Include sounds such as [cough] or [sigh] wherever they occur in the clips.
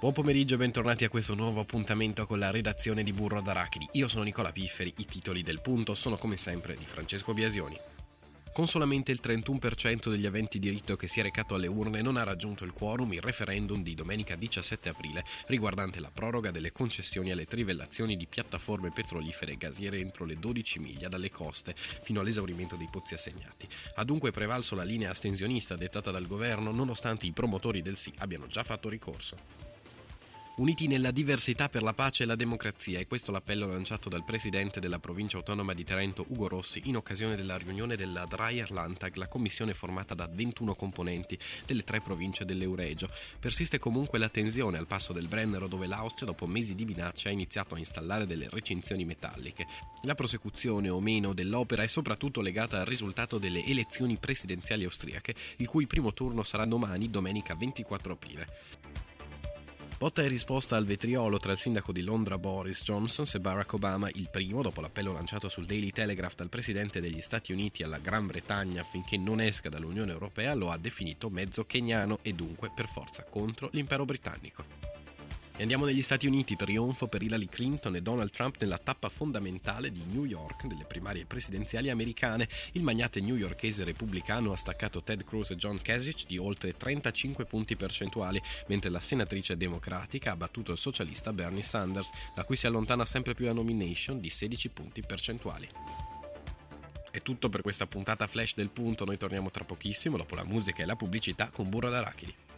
Buon pomeriggio e bentornati a questo nuovo appuntamento con la redazione di Burro d'Arachidi. Io sono Nicola Pifferi, i titoli del punto sono come sempre di Francesco Biasioni. Con solamente il 31% degli aventi diritto che si è recato alle urne non ha raggiunto il quorum il referendum di domenica 17 aprile riguardante la proroga delle concessioni alle trivellazioni di piattaforme petrolifere e gasiere entro le 12 miglia dalle coste fino all'esaurimento dei pozzi assegnati. Ha dunque prevalso la linea astensionista dettata dal governo nonostante i promotori del sì abbiano già fatto ricorso uniti nella diversità per la pace e la democrazia e questo l'appello lanciato dal presidente della provincia autonoma di Trento Ugo Rossi in occasione della riunione della Dreyer Landtag, la commissione formata da 21 componenti delle tre province dell'Euregio. Persiste comunque la tensione al passo del Brennero dove l'Austria dopo mesi di minacce ha iniziato a installare delle recinzioni metalliche. La prosecuzione o meno dell'opera è soprattutto legata al risultato delle elezioni presidenziali austriache, il cui primo turno sarà domani, domenica 24 aprile. Botta e risposta al vetriolo tra il sindaco di Londra Boris Johnson e Barack Obama, il primo, dopo l'appello lanciato sul Daily Telegraph dal presidente degli Stati Uniti alla Gran Bretagna affinché non esca dall'Unione Europea, lo ha definito mezzo keniano e dunque per forza contro l'impero britannico. E andiamo negli Stati Uniti, trionfo per Hillary Clinton e Donald Trump nella tappa fondamentale di New York delle primarie presidenziali americane. Il magnate newyorkese repubblicano ha staccato Ted Cruz e John Kasich di oltre 35 punti percentuali, mentre la senatrice democratica ha battuto il socialista Bernie Sanders, da cui si allontana sempre più la nomination di 16 punti percentuali. È tutto per questa puntata flash del punto, noi torniamo tra pochissimo dopo la musica e la pubblicità con Burro d'Arachidi.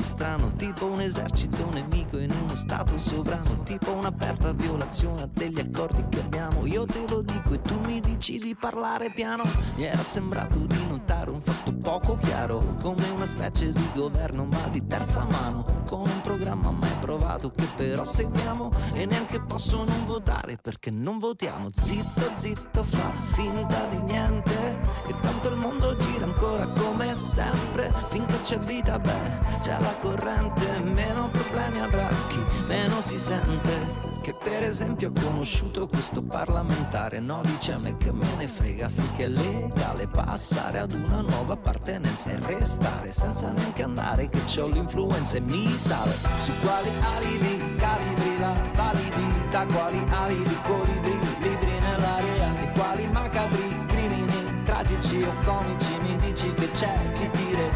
Strano, tipo un esercito nemico in uno stato sovrano, tipo un'aperta violazione degli accordi che abbiamo. Io te lo dico e tu mi dici di parlare piano. Mi era sembrato di notare un fatto poco chiaro, come una specie di governo ma di terza mano, con un programma mai provato che però seguiamo e neanche posso non votare perché non votiamo. Zitto, zitto, fa finta di niente, che tanto il mondo gira ancora come sempre finché c'è vita, beh, c'è la corrente, meno problemi avrà chi meno si sente. Che per esempio ho conosciuto questo parlamentare, no dice a me che me ne frega finché è legale passare ad una nuova appartenenza e restare senza neanche andare che c'ho l'influenza e mi sale. Su quali alibi calibri la validità, quali alibi colibri, libri nell'area e quali macabri crimini tragici o comici mi dici che c'è chi dire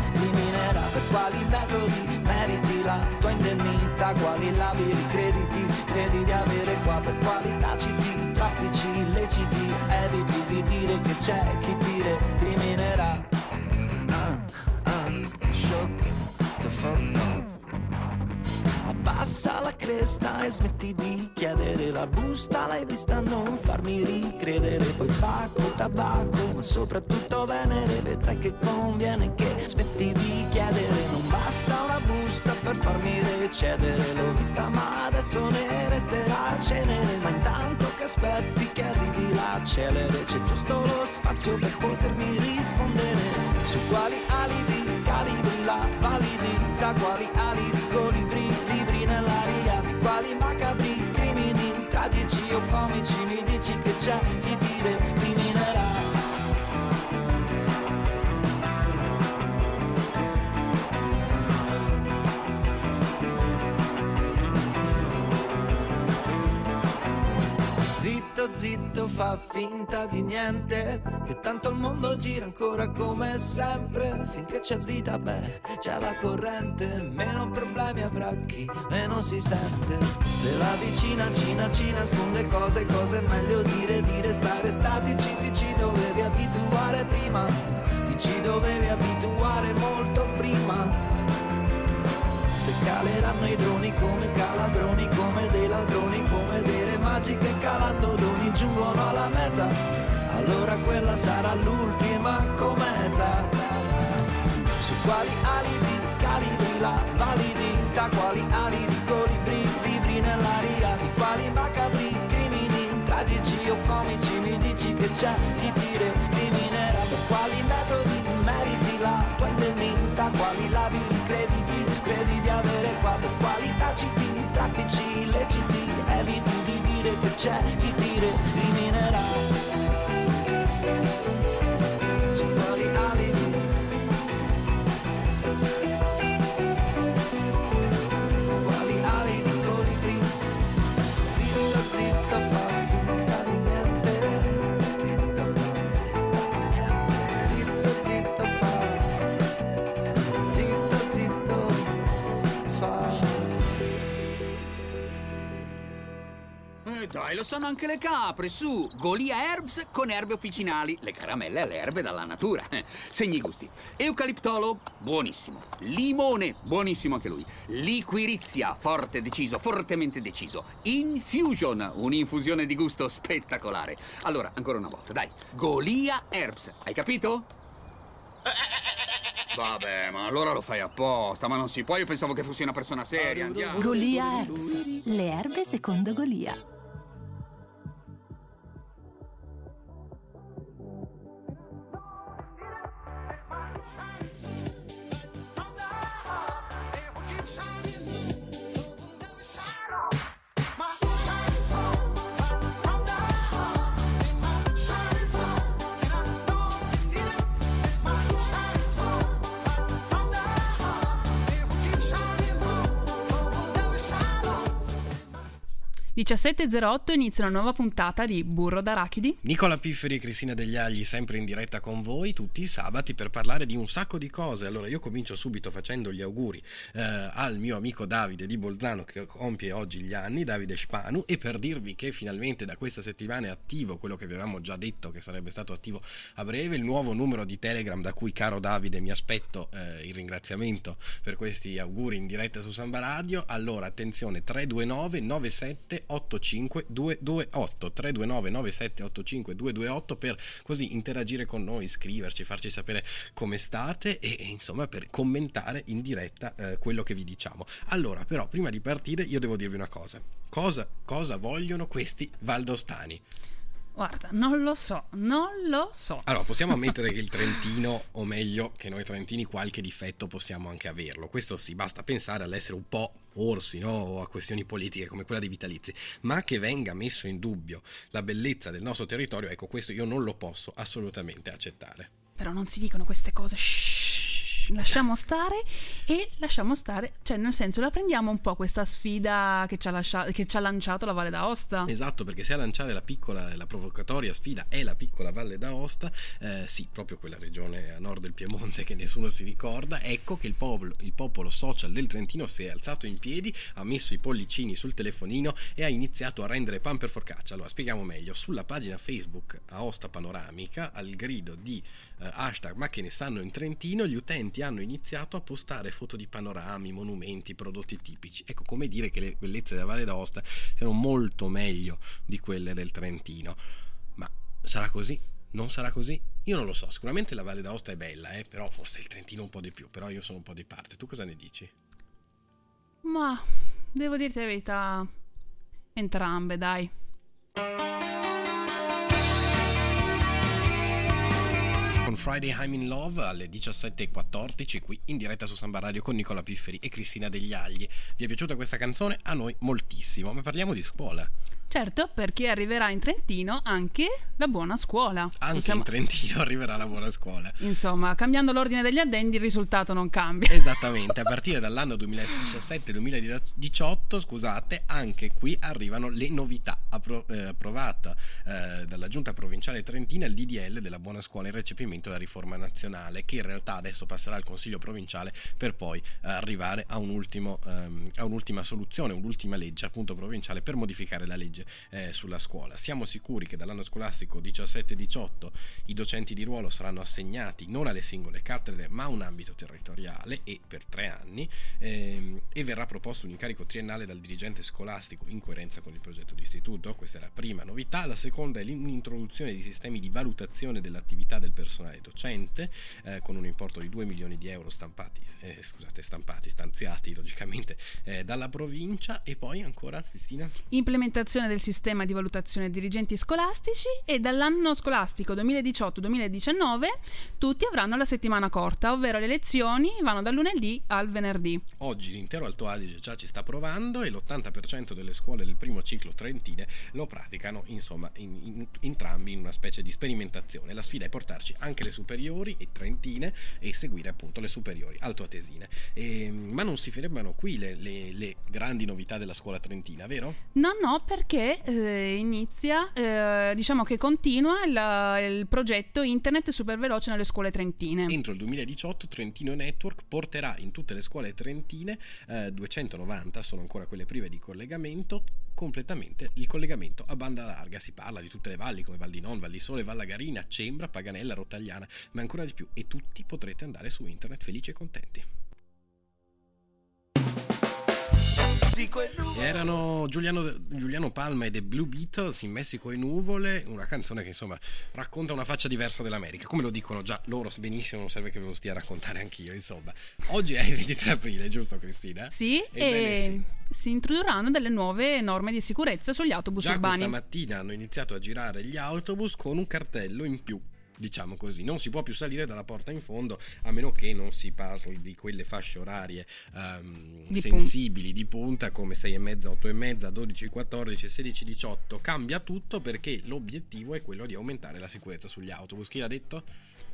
quali metodi meriti la tua indennità quali lavori crediti credi di avere qua per quali taciti traffici illeciti eviti di dire che c'è chi Abbassa la cresta e smetti di chiedere la busta, l'hai vista non farmi ricredere. Poi pacco, tabacco, ma soprattutto venere, vedrai che conviene che smetti di chiedere. Non basta una busta per farmi recedere, l'ho vista ma adesso ne resterà cenere. Ma intanto che aspetti che arrivi la celere, c'è giusto lo spazio per potermi rispondere. Su quali alibi calibri la validità, quali alibi colibri, libri nell'aria, di quali macabri crimini, tragici o comici, mi dici che c'è chi dire Zitto, fa finta di niente, che tanto il mondo gira ancora come sempre, finché c'è vita, beh, c'è la corrente, meno problemi avrà chi meno si sente. Se la vicina Cina ci nasconde cose, cose meglio dire, di restare statici, ti ci dovevi abituare prima, ti ci dovevi abituare molto prima. Se caleranno i droni come calabroni, come dei ladroni, come delle magiche calando doni giungono alla meta, allora quella sarà l'ultima cometa. Su quali alibi calibri la validità, quali ali di colibri, libri nell'aria, di quali macabri crimini, tragici o comici, mi dici che c'è chi ti recriminerà, per quali metodi dire che c'è chi ti dai, lo sanno anche le capre, su! Golia Herbs con erbe officinali, le caramelle alle erbe dalla natura. [laughs] Segni i gusti. Eucaliptolo, buonissimo. Limone, buonissimo anche lui. Liquirizia, forte, deciso, fortemente deciso. Infusion, un'infusione di gusto spettacolare. Allora, ancora una volta, dai. Golia Herbs, hai capito? Vabbè, ma allora lo fai apposta, ma non si può, io pensavo che fossi una persona seria, andiamo. Golia Herbs, le erbe secondo Golia. 17.08 inizia una nuova puntata di Burro d'Arachidi. Nicola Pifferi e Cristina Degli Agli sempre in diretta con voi tutti i sabati per parlare di un sacco di cose. Allora io comincio subito facendo gli auguri eh, al mio amico Davide di Bolzano che compie oggi gli anni, Davide Spanu, e per dirvi che finalmente da questa settimana è attivo quello che avevamo già detto che sarebbe stato attivo a breve, il nuovo numero di Telegram da cui caro Davide mi aspetto eh, il ringraziamento per questi auguri in diretta su Samba Radio. Allora attenzione 329 97 85 228 329 97 85 228 per così interagire con noi, scriverci, farci sapere come state e, e insomma per commentare in diretta eh, quello che vi diciamo. Allora, però, prima di partire io devo dirvi una cosa. Cosa, cosa vogliono questi valdostani? Guarda, non lo so, non lo so. Allora, possiamo [laughs] ammettere che il Trentino, o meglio, che noi trentini qualche difetto possiamo anche averlo. Questo sì, basta pensare all'essere un po' orsi, no? O a questioni politiche come quella dei vitalizi. Ma che venga messo in dubbio la bellezza del nostro territorio, ecco, questo io non lo posso assolutamente accettare. Però non si dicono queste cose. Shhh. Lasciamo stare e lasciamo stare, cioè nel senso la prendiamo un po' questa sfida che ci ha, lascia- che ci ha lanciato la Valle d'Aosta. Esatto, perché se a lanciare la piccola, la provocatoria sfida è la piccola Valle d'Aosta, eh, sì, proprio quella regione a nord del Piemonte che nessuno si ricorda, ecco che il popolo, il popolo social del Trentino si è alzato in piedi, ha messo i pollicini sul telefonino e ha iniziato a rendere pan per forcaccia. Allora, spieghiamo meglio. Sulla pagina Facebook Aosta Panoramica, al grido di eh, hashtag ma che ne sanno in Trentino, gli utenti hanno iniziato a postare foto di panorami, monumenti, prodotti tipici. Ecco, come dire che le bellezze della Valle d'Aosta siano molto meglio di quelle del Trentino. Ma sarà così? Non sarà così? Io non lo so, sicuramente la Valle d'Aosta è bella, eh? però forse il Trentino un po' di più, però io sono un po' di parte. Tu cosa ne dici? Ma devo dirti la verità, entrambe, dai. Friday I'm in Love alle 17.14 qui in diretta su Samba Radio con Nicola Pifferi e Cristina Degli Agli. Vi è piaciuta questa canzone? A noi moltissimo, ma parliamo di scuola. Certo, perché arriverà in Trentino anche la buona scuola. Anche Possiamo- in Trentino [laughs] arriverà la buona scuola. Insomma, cambiando l'ordine degli addendi il risultato non cambia. [laughs] Esattamente, a partire dall'anno 2017-2018, scusate, anche qui arrivano le novità. Appro- eh, approvata eh, dalla giunta provinciale trentina il DDL della buona scuola in recepimento della riforma nazionale, che in realtà adesso passerà al Consiglio provinciale per poi eh, arrivare a, un ultimo, ehm, a un'ultima soluzione, un'ultima legge appunto provinciale per modificare la legge eh, sulla scuola. Siamo sicuri che dall'anno scolastico 17-18 i docenti di ruolo saranno assegnati non alle singole cattedre ma a un ambito territoriale e per tre anni ehm, e verrà proposto un incarico triennale dal dirigente scolastico in coerenza con il progetto di istituto. Questa è la prima novità. La seconda è l'introduzione di sistemi di valutazione dell'attività del personale docente eh, con un importo di 2 milioni di euro stampati, eh, scusate, stampati, stanziati logicamente eh, dalla provincia e poi ancora Cristina? Implementazione del sistema di valutazione dirigenti scolastici e dall'anno scolastico 2018-2019 tutti avranno la settimana corta, ovvero le lezioni vanno dal lunedì al venerdì. Oggi l'intero Alto Adige già ci sta provando e l'80% delle scuole del primo ciclo trentine lo praticano insomma in, in, entrambi in una specie di sperimentazione. La sfida è portarci anche le superiori e trentine e seguire appunto le superiori altoatesine. E, ma non si fermano qui le, le, le, grandi novità della scuola trentina, vero? No, no, perché eh, inizia, eh, diciamo che continua il, il progetto internet super veloce nelle scuole trentine. Entro il 2018 Trentino Network porterà in tutte le scuole trentine, eh, 290 sono ancora quelle prive di collegamento, completamente il collegamento a banda larga. Si parla di tutte le valli come Val di Non, Val di Sole, Valla Garina, Cembra, Paganella, Rottagliana, ma ancora di più e tutti potrete andare su internet felici e contenti. Erano Giuliano, Giuliano, Palma e The Blue Beatles in Messico e nuvole, una canzone che insomma racconta una faccia diversa dell'America, come lo dicono già loro benissimo, non serve che ve lo stia a raccontare anch'io, insomma. Oggi è il 23 aprile, giusto Cristina? Sì, Ebbene, e sì. si introdurranno delle nuove norme di sicurezza sugli autobus già urbani. Questa mattina hanno iniziato a girare gli autobus con un cartello in più diciamo così. Non si può più salire dalla porta in fondo a meno che non si parli di quelle fasce orarie um, di sensibili punta. di punta come 6 e mezza, 8 e mezza, 12, 14, 16, 18. Cambia tutto perché l'obiettivo è quello di aumentare la sicurezza sugli autobus. Chi l'ha detto?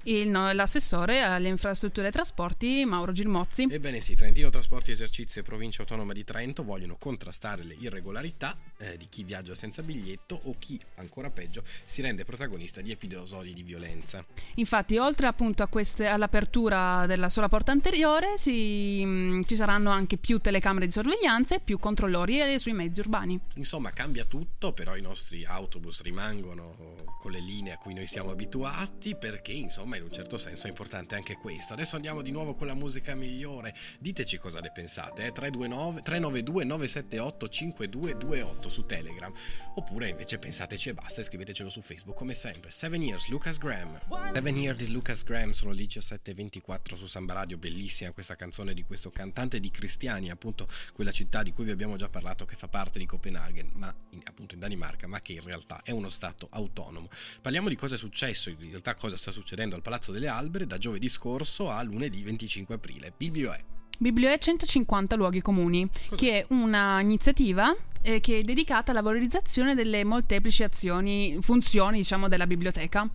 Il, no, l'assessore alle infrastrutture e trasporti Mauro Gilmozzi. Ebbene sì, Trentino Trasporti Esercizio e Provincia Autonoma di Trento vogliono contrastare le irregolarità eh, di chi viaggia senza biglietto o chi, ancora peggio, si rende protagonista di episodi di violenza. Infatti, oltre appunto queste, all'apertura della sola porta anteriore, si, mh, mm, ci saranno anche più telecamere di sorveglianza e più controllori sui mezzi urbani. Insomma, cambia tutto, però i nostri autobus rimangono con le linee a cui noi siamo abituati perché, insomma, in un certo senso è importante anche questo. Adesso andiamo di nuovo con la musica migliore. Diteci cosa ne pensate, eh? 329, 392 978 5228 su Telegram. Oppure invece pensateci e basta e scrivetecelo su Facebook come sempre. 7 Years, Lucas Graham. 7 Years di Lucas Graham sono lì 1724 su Samba Radio, bellissima questa canzone di questo cantante di Cristiani, appunto quella città di cui vi abbiamo già parlato che fa parte di Copenaghen, ma in, appunto in Danimarca, ma che in realtà è uno stato autonomo. Parliamo di cosa è successo, in realtà cosa sta succedendo al Palazzo delle Albere da giovedì scorso a lunedì 25 aprile. Biblioè. Biblioè 150 luoghi comuni, Cos'è? che è un'iniziativa eh, che è dedicata alla valorizzazione delle molteplici azioni, funzioni diciamo, della biblioteca.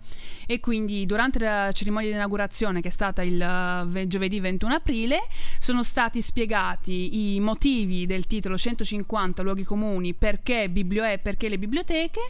E quindi durante la cerimonia di inaugurazione, che è stata il uh, giovedì 21 aprile, sono stati spiegati i motivi del titolo 150 luoghi comuni, perché Biblioè, perché le biblioteche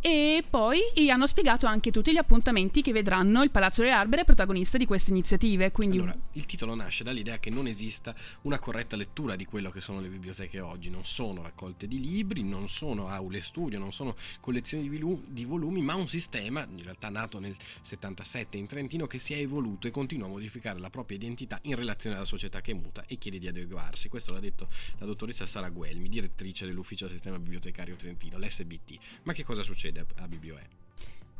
e poi hanno spiegato anche tutti gli appuntamenti che vedranno il Palazzo delle Albere protagonista di queste iniziative. Quindi... Allora, il titolo nasce dall'idea che non esista una corretta lettura di quello che sono le biblioteche oggi. Non sono raccolte di libri, non sono aule studio, non sono collezioni di, volumi, ma un sistema, in realtà nato nel 77 in Trentino, che si è evoluto e continua a modificare la propria identità in relazione alla società che muta e chiede di adeguarsi. Questo l'ha detto la dottoressa Sara Guelmi, direttrice dell'Ufficio del Sistema Bibliotecario Trentino, l'SBT. Ma che cosa succede? Succede a. Biblioè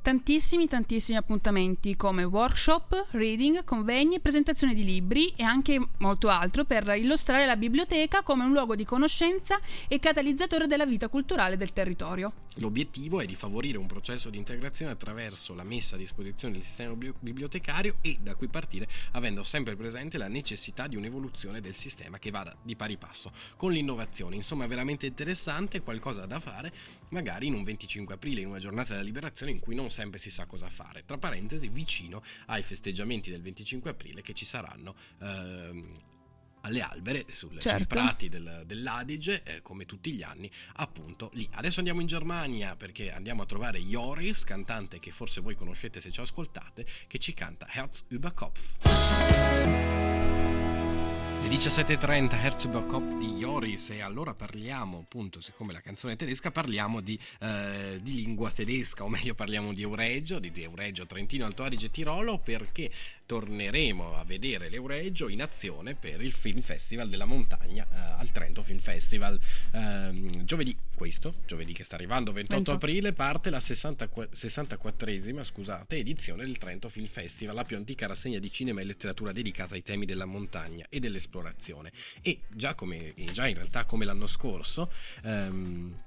tantissimi tantissimi appuntamenti come workshop, reading, convegni presentazioni di libri e anche molto altro per illustrare la biblioteca come un luogo di conoscenza e catalizzatore della vita culturale del territorio. L'obiettivo è di favorire un processo di integrazione attraverso la messa a disposizione del sistema bibliotecario e da cui partire avendo sempre presente la necessità di un'evoluzione del sistema che vada di pari passo con l'innovazione. Insomma, veramente interessante, qualcosa da fare magari in un 25 aprile, in una giornata della liberazione in cui non sempre si sa cosa fare. Tra parentesi, vicino ai festeggiamenti del 25 aprile che ci saranno. Ehm, alle albere sul, certo. sui prati del, dell'Adige eh, come tutti gli anni appunto lì adesso andiamo in Germania perché andiamo a trovare Joris cantante che forse voi conoscete se ci ascoltate che ci canta Herz über Kopf Le 17.30 Herzberg di Joris e allora parliamo appunto, siccome la canzone è tedesca, parliamo di, eh, di lingua tedesca o meglio parliamo di Euregio, di Euregio Trentino, Alto Adige, Tirolo perché torneremo a vedere l'Euregio in azione per il Film Festival della Montagna eh, al Trento Film Festival. Eh, giovedì, questo, giovedì che sta arrivando, 28 28. aprile, parte la 64esima scusate, edizione del Trento Film Festival, la più antica rassegna di cinema e letteratura dedicata ai temi della montagna e dell'esplorazione. E già, come, già in realtà come l'anno scorso... ehm,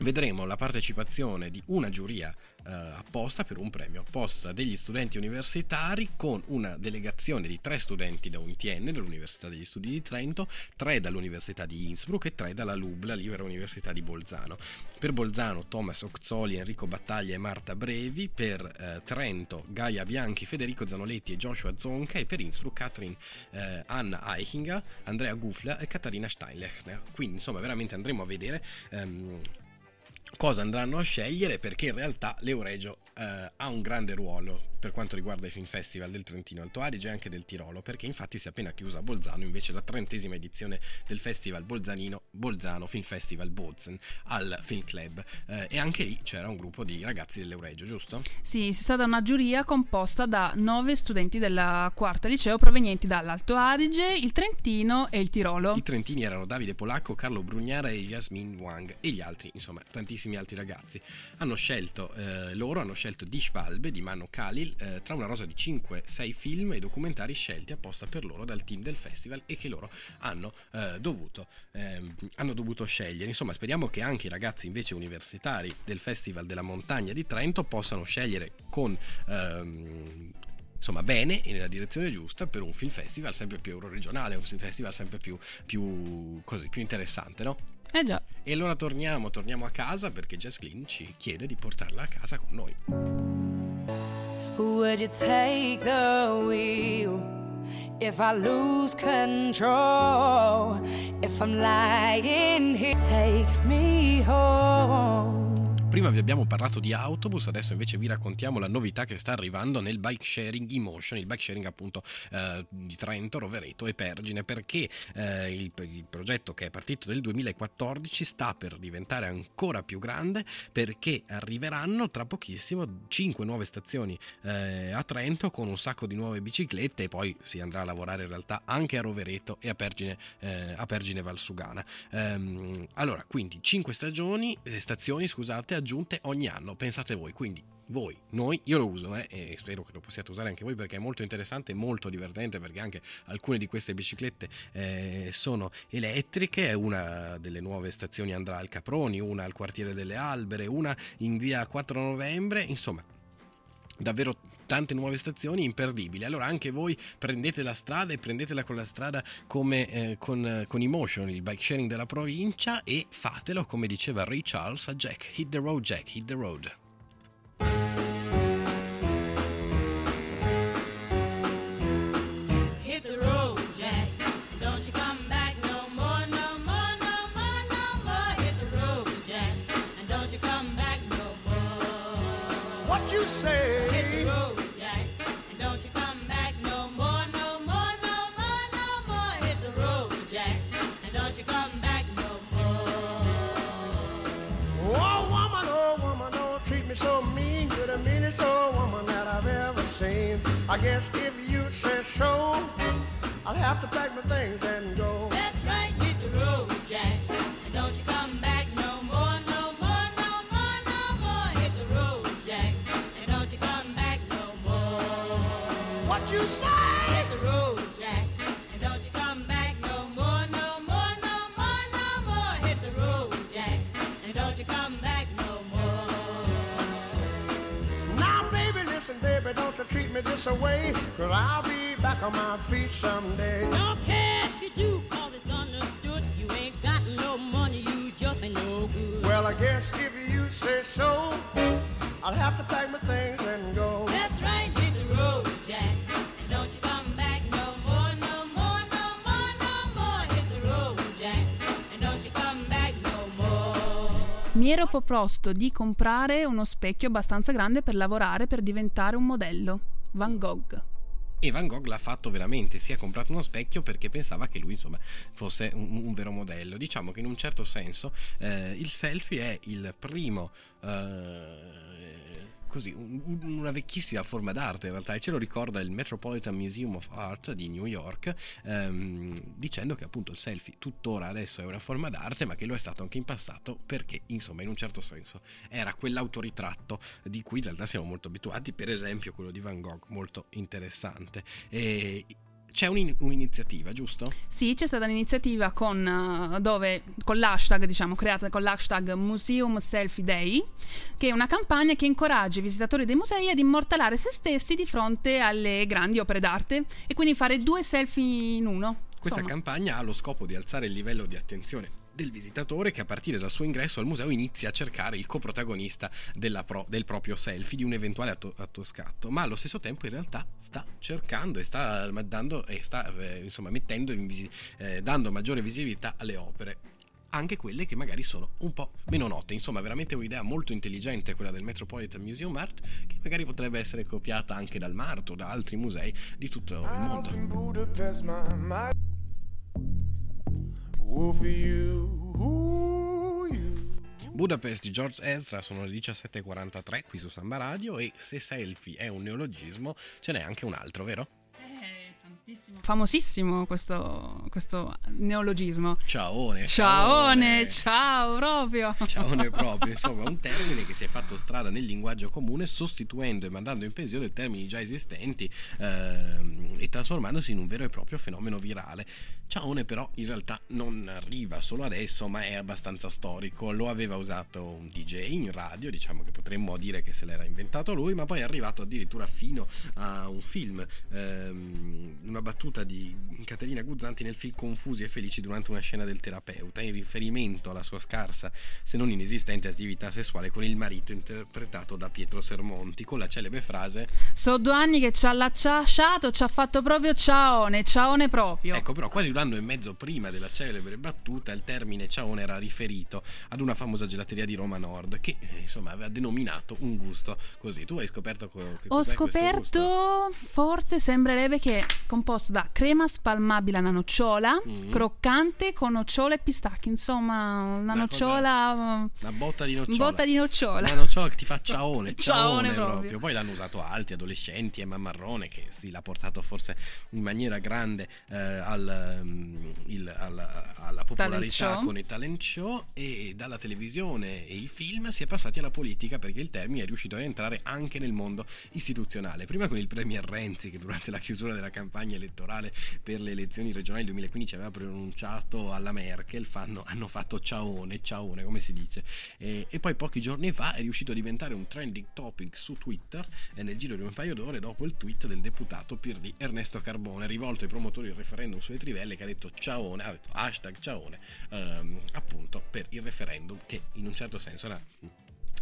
vedremo la partecipazione di una giuria eh, apposta per un premio apposta degli studenti universitari con una delegazione di tre studenti da UNITN dell'Università degli Studi di Trento, tre dall'Università di Innsbruck e tre dalla LUB, la Libera Università di Bolzano. Per Bolzano Thomas Ozzoli, Enrico Battaglia e Marta Brevi, per eh, Trento Gaia Bianchi, Federico Zanoletti e Joshua Zonca e per Innsbruck Catherine eh, Anna Eichinger, Andrea Gufla e Katharina Steinlechner. Quindi insomma veramente andremo a vedere ehm, cosa andranno a scegliere perché in realtà l'Euregio eh, ha un grande ruolo per quanto riguarda i film festival del Trentino Alto Adige e anche del Tirolo perché infatti si è appena chiusa a Bolzano invece la trentesima edizione del festival bolzanino Bolzano Film Festival Bozen al Film Club Eh, e anche lì c'era un gruppo di ragazzi dell'Euregio giusto? Sì, c'è stata una giuria composta da nove studenti della quarta liceo provenienti dall'Alto Adige, il Trentino e il Tirolo. I trentini erano Davide Polacco, Carlo Brugnara e Yasmin Wang e gli altri, insomma, tantissimi altri ragazzi. Hanno scelto, eh, loro hanno scelto Die Schwalbe di Mano Khalil eh, tra una rosa di 5-6 film e documentari scelti apposta per loro dal team del festival e che loro hanno, eh, dovuto, ehm, hanno dovuto scegliere. Insomma, speriamo che anche i ragazzi invece universitari del Festival della Montagna di Trento possano scegliere con... ehm, insomma bene e nella direzione giusta per un film festival sempre più euroregionale, un film festival sempre più, più, così, più interessante, no? Eh già. E allora torniamo, torniamo a casa perché Jess Glynn ci chiede di portarla a casa con noi. Would you take the wheel if I lose control? If I'm lying here, take me home. Prima vi abbiamo parlato di autobus, adesso invece vi raccontiamo la novità che sta arrivando nel bike sharing Emotion, il bike sharing appunto eh, di Trento, Rovereto e Pergine, perché eh, il, il progetto che è partito nel 2014 sta per diventare ancora più grande perché arriveranno tra pochissimo 5 nuove stazioni eh, a Trento con un sacco di nuove biciclette e poi si andrà a lavorare in realtà anche a Rovereto e a Pergine, eh, a Pergine Valsugana. Ehm, allora, quindi 5 stagioni, eh, stazioni, scusate, aggiunte ogni anno, pensate voi, quindi voi, noi, io lo uso eh, e spero che lo possiate usare anche voi perché è molto interessante e molto divertente perché anche alcune di queste biciclette eh, sono elettriche, una delle nuove stazioni andrà al Caproni, una al quartiere delle Albere, una in via 4 novembre, insomma davvero tante nuove stazioni imperdibili. Allora anche voi prendete la strada e prendetela con la strada come eh, con, con Emotion il bike sharing della provincia e fatelo come diceva Ray Charles a Jack hit the road Jack hit the road I guess Well, I guess if you say so, I'll have to pack my things and go. That's right, hit the road, Jack. And don't you come back no more, no more, no more, no more. Hit the road, Jack. And don't you come back no more. Mi ero proposto di comprare uno specchio abbastanza grande per lavorare per diventare un modello. Van Gogh. E Van Gogh l'ha fatto veramente, si è comprato uno specchio perché pensava che lui insomma fosse un, un vero modello. Diciamo che in un certo senso eh, il selfie è il primo... eh, così, un- un- una vecchissima forma d'arte in realtà e ce lo ricorda il Metropolitan Museum of Art di New York ehm, dicendo che appunto il selfie tuttora adesso è una forma d'arte ma che lo è stato anche in passato perché insomma in un certo senso era quell'autoritratto di cui in realtà siamo molto abituati per esempio quello di Van Gogh molto interessante. E c'è un'in- un'iniziativa giusto? Sì, c'è stata un'iniziativa con, eh, dove, con l'hashtag, diciamo, creata con l'hashtag Museum Selfie Day, che è una campagna che incoraggia i visitatori dei musei ad immortalare se stessi di fronte alle grandi opere d'arte e quindi fare due selfie in uno. Questa Insomma. campagna ha lo scopo di alzare il livello di attenzione del visitatore che a partire dal suo ingresso al museo inizia a cercare il coprotagonista della pro- del proprio selfie di un eventuale atto, atto scatto, ma allo stesso tempo in realtà sta cercando e sta, dando, e sta eh, insomma, mettendo in visi- eh, dando maggiore visibilità alle opere anche quelle che magari sono un po' meno note. Insomma, veramente un'idea molto intelligente quella del Metropolitan Museum Art, che magari potrebbe essere copiata anche dal MART o da altri musei di tutto il mondo. Budapest di George Ezra sono le 17.43 qui su Samba Radio e se selfie è un neologismo ce n'è anche un altro, vero? Famosissimo questo, questo neologismo. Ciaone. Ciaone, ciao proprio. Ciaone [laughs] proprio, insomma, un termine che si è fatto strada nel linguaggio comune sostituendo e mandando in pensione termini già esistenti ehm, e trasformandosi in un vero e proprio fenomeno virale. Ciaone però in realtà non arriva solo adesso, ma è abbastanza storico. Lo aveva usato un DJ in radio, diciamo che potremmo dire che se l'era inventato lui, ma poi è arrivato addirittura fino a un film, ehm, una battuta di Caterina Guzzanti nel film Confusi e felici durante una scena del terapeuta, in riferimento alla sua scarsa, se non inesistente, attività sessuale con il marito interpretato da Pietro Sermonti, con la celebre frase So due anni che ci ha lasciato, ci ha fatto proprio ciaone, ciaone proprio. Ecco, però quasi un anno e mezzo prima della celebre battuta, il termine ciaone era riferito ad una famosa gelateria di Roma Nord che eh, insomma aveva denominato un gusto così. Tu hai scoperto co- che Ho scoperto, forse sembrerebbe che è composto da crema spalmabile alla nocciola, Mm. croccante con nocciola e pistacchi. Insomma, una Una nocciola. Una botta di nocciola. Botta di nocciola. Una nocciola che ti fa ciaone, [laughs] Ciaone ciaone, proprio. proprio. Poi l'hanno usato altri adolescenti, Emma Marrone che sì, l'ha portato forse in maniera grande eh, al, um, il- alla, alla popolarità con i talent show e dalla televisione e i film si è passati alla politica perché il termine è riuscito a rientrare anche nel mondo istituzionale. Prima con il premier Renzi che durante la chiusura della campagna elettorale per le elezioni regionali 2015 aveva pronunciato alla Merkel, fanno- hanno fatto ciaone, ciaone come si dice, e, e poi pochi giorni fa è riuscito a diventare un trending topic su Twitter e nel giro di un paio d'ore dopo il tweet del deputato PD Ernesto Carbone rivolto ai promotori del referendum sulle trivelle che ha detto ciaone, ha detto hashtag ciaone ehm, appunto per il referendum che in un certo senso era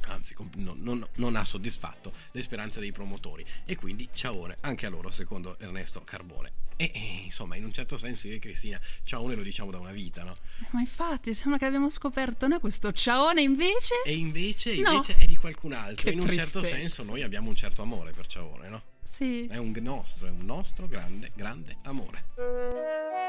anzi non, non- non ha soddisfatto le speranze dei promotori e quindi ciaone anche a loro secondo Ernesto Carbone e, e, insomma in un certo senso io e Cristina ciaone lo diciamo da una vita no? Ma infatti, sembra che l'abbiamo scoperto noi questo ciaone invece. e invece, No. invece è di qualcun altro Che in un certo tristezza. senso noi abbiamo un certo amore per ciaone no? Sì. È un nostro, è un nostro grande, grande amore.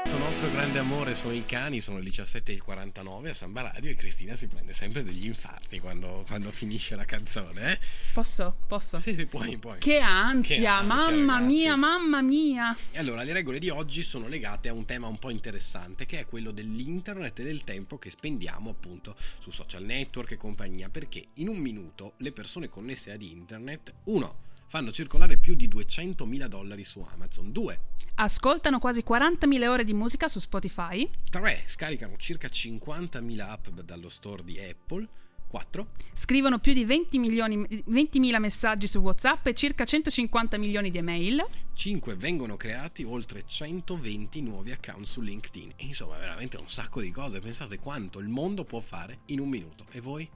Questo nostro grande amore sono i cani, sono le 17.49 a Samba Radio e Cristina si prende sempre degli infarti quando, quando finisce la canzone, eh? Posso? Posso? Sì, sì, puoi, puoi. Che ansia, Che ansia, mamma ragazzi. mia, mamma mia. E allora le regole di oggi sono legate a un tema un po' interessante che è quello dell'internet e del tempo che spendiamo appunto su social network e compagnia perché in un minuto le persone connesse ad internet, uno, fanno circolare più di 200.000 dollari su Amazon, due, Ascoltano quasi 40.000 ore di musica su Spotify. 3. Scaricano circa 50.000 app dallo store di Apple. 4. Scrivono più di 20 milioni, 20.000 messaggi su WhatsApp e circa 150 milioni di email. 5. Vengono creati oltre 120 nuovi account su LinkedIn. E insomma, veramente un sacco di cose. Pensate quanto il mondo può fare in un minuto. E voi?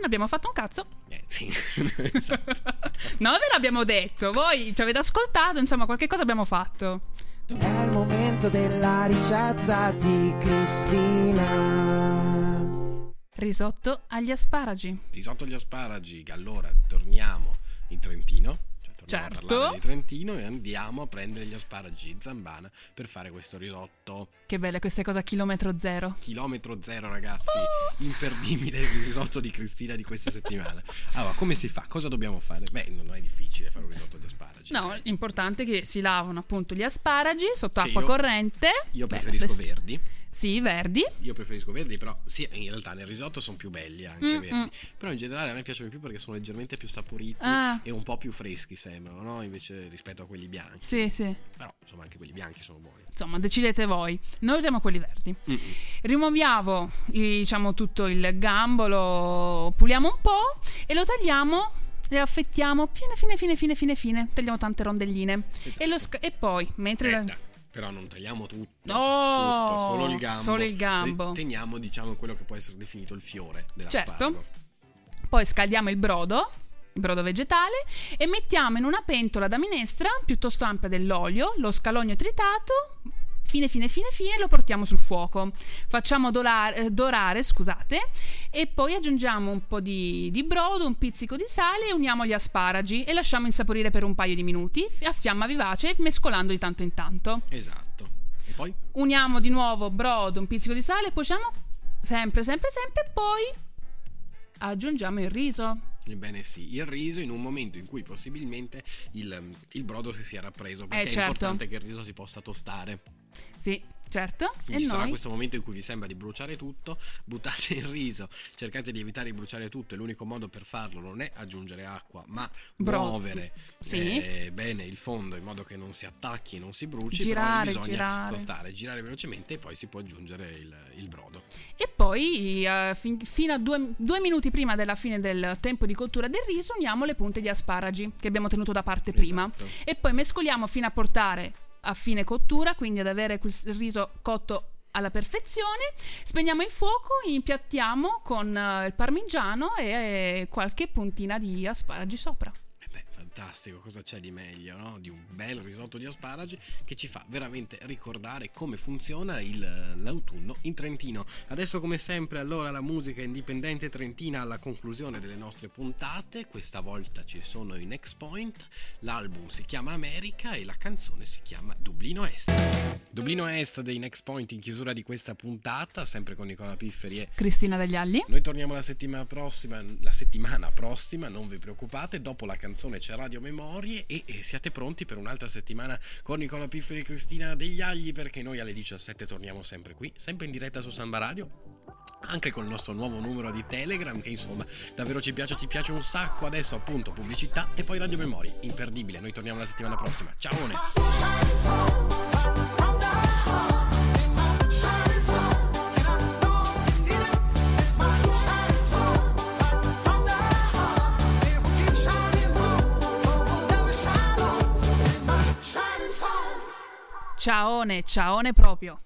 Non abbiamo fatto un cazzo. Eh sì, [laughs] esatto. [laughs] No, ve l'abbiamo detto. Voi ci avete ascoltato, insomma, qualche cosa abbiamo fatto. È il momento della ricetta di Cristina. Risotto agli asparagi. Risotto agli asparagi. Allora, torniamo in Trentino. Certo. parlare di Trentino e andiamo a prendere gli asparagi in zambana per fare questo risotto. Che belle queste cose a chilometro zero. Chilometro zero, ragazzi. Imperdibile il risotto di Cristina di questa settimana. Allora, come si fa? Cosa dobbiamo fare? Beh, non è difficile fare un risotto di asparagi. No, l'importante è che si lavano appunto gli asparagi sotto Che acqua io- corrente. Io Beh, preferisco fres- verdi. Sì, verdi. Io preferisco verdi, però sì, in realtà nel risotto sono più belli anche Mm, verdi. mm. Però in generale a me piacciono di più perché sono leggermente più saporiti Ah. e un po' più freschi sembrano, no? Invece rispetto a quelli bianchi. Sì, sì. Però insomma anche quelli bianchi sono buoni. Insomma, decidete voi. Noi usiamo quelli verdi. Mm-mm. Rimuoviamo, diciamo, tutto il gambo, lo puliamo un po' e lo tagliamo e affettiamo fine, fine, fine, fine, fine, fine. Tagliamo tante rondelline. Esatto. E, lo sca- e poi, mentre... la- Aspetta, però non tagliamo tutto. No, tutto, solo il gambo. solo il gambo. Teniamo, diciamo, quello che può essere definito il fiore della Certo. Poi scaldiamo il brodo, il brodo vegetale, e mettiamo in una pentola da minestra piuttosto ampia dell'olio, lo scalogno tritato, fine fine fine fine, lo portiamo sul fuoco. Facciamo dolar- eh, dorare, scusate, e poi aggiungiamo un po' di, di brodo, un pizzico di sale e uniamo gli asparagi e lasciamo insaporire per un paio di minuti a fiamma vivace, mescolando di tanto in tanto. Esatto. E poi? Uniamo di nuovo brodo, un pizzico di sale, cuociamo sempre, sempre, sempre, poi aggiungiamo il riso. Ebbene sì, il riso in un momento in cui possibilmente il, il brodo si sia rappreso, perché è certo. importante che il riso si possa tostare. Sì, certo. Quindi e ci sarà noi questo momento in cui vi sembra di bruciare tutto, buttate il riso, cercate di evitare di bruciare tutto e l'unico modo per farlo non è aggiungere acqua, ma Bro- muovere Sì. eh, bene il fondo in modo che non si attacchi non si bruci, Girare, bisogna girare. tostare, girare velocemente e poi si può aggiungere il, il brodo. E poi, eh, fin- fino a due, due minuti prima della fine del tempo di cottura del riso, uniamo le punte di asparagi che abbiamo tenuto da parte prima. Esatto. E poi mescoliamo fino a portare a fine cottura, quindi ad avere quel riso cotto alla perfezione. Spegniamo il fuoco, impiattiamo con eh, il parmigiano e eh, qualche puntina di asparagi sopra. Fantastico, cosa c'è di meglio, no? Di un bel risotto di asparagi che ci fa veramente ricordare come funziona il- l'autunno in Trentino. Adesso come sempre allora la musica indipendente trentina alla conclusione delle nostre puntate, questa volta ci sono i Next Point, l'album si chiama America e la canzone si chiama Dublino Est. Dublino Est dei Next Point in chiusura di questa puntata, sempre con Nicola Pifferi e Cristina degli Alli. noi torniamo la settimana prossima, la settimana prossima, non vi preoccupate, dopo la canzone c'è Radio Memorie e, siate pronti per un'altra settimana con Nicola Pifferi e Cristina degli Agli perché noi alle 17 torniamo sempre qui, sempre in diretta su Samba Radio. Anche con il nostro nuovo numero di Telegram, che insomma davvero ci piace, ci piace un sacco. Adesso appunto pubblicità e poi Radio Memorie. Imperdibile, noi torniamo la settimana prossima. Ciao! Ciaone, ciaone proprio.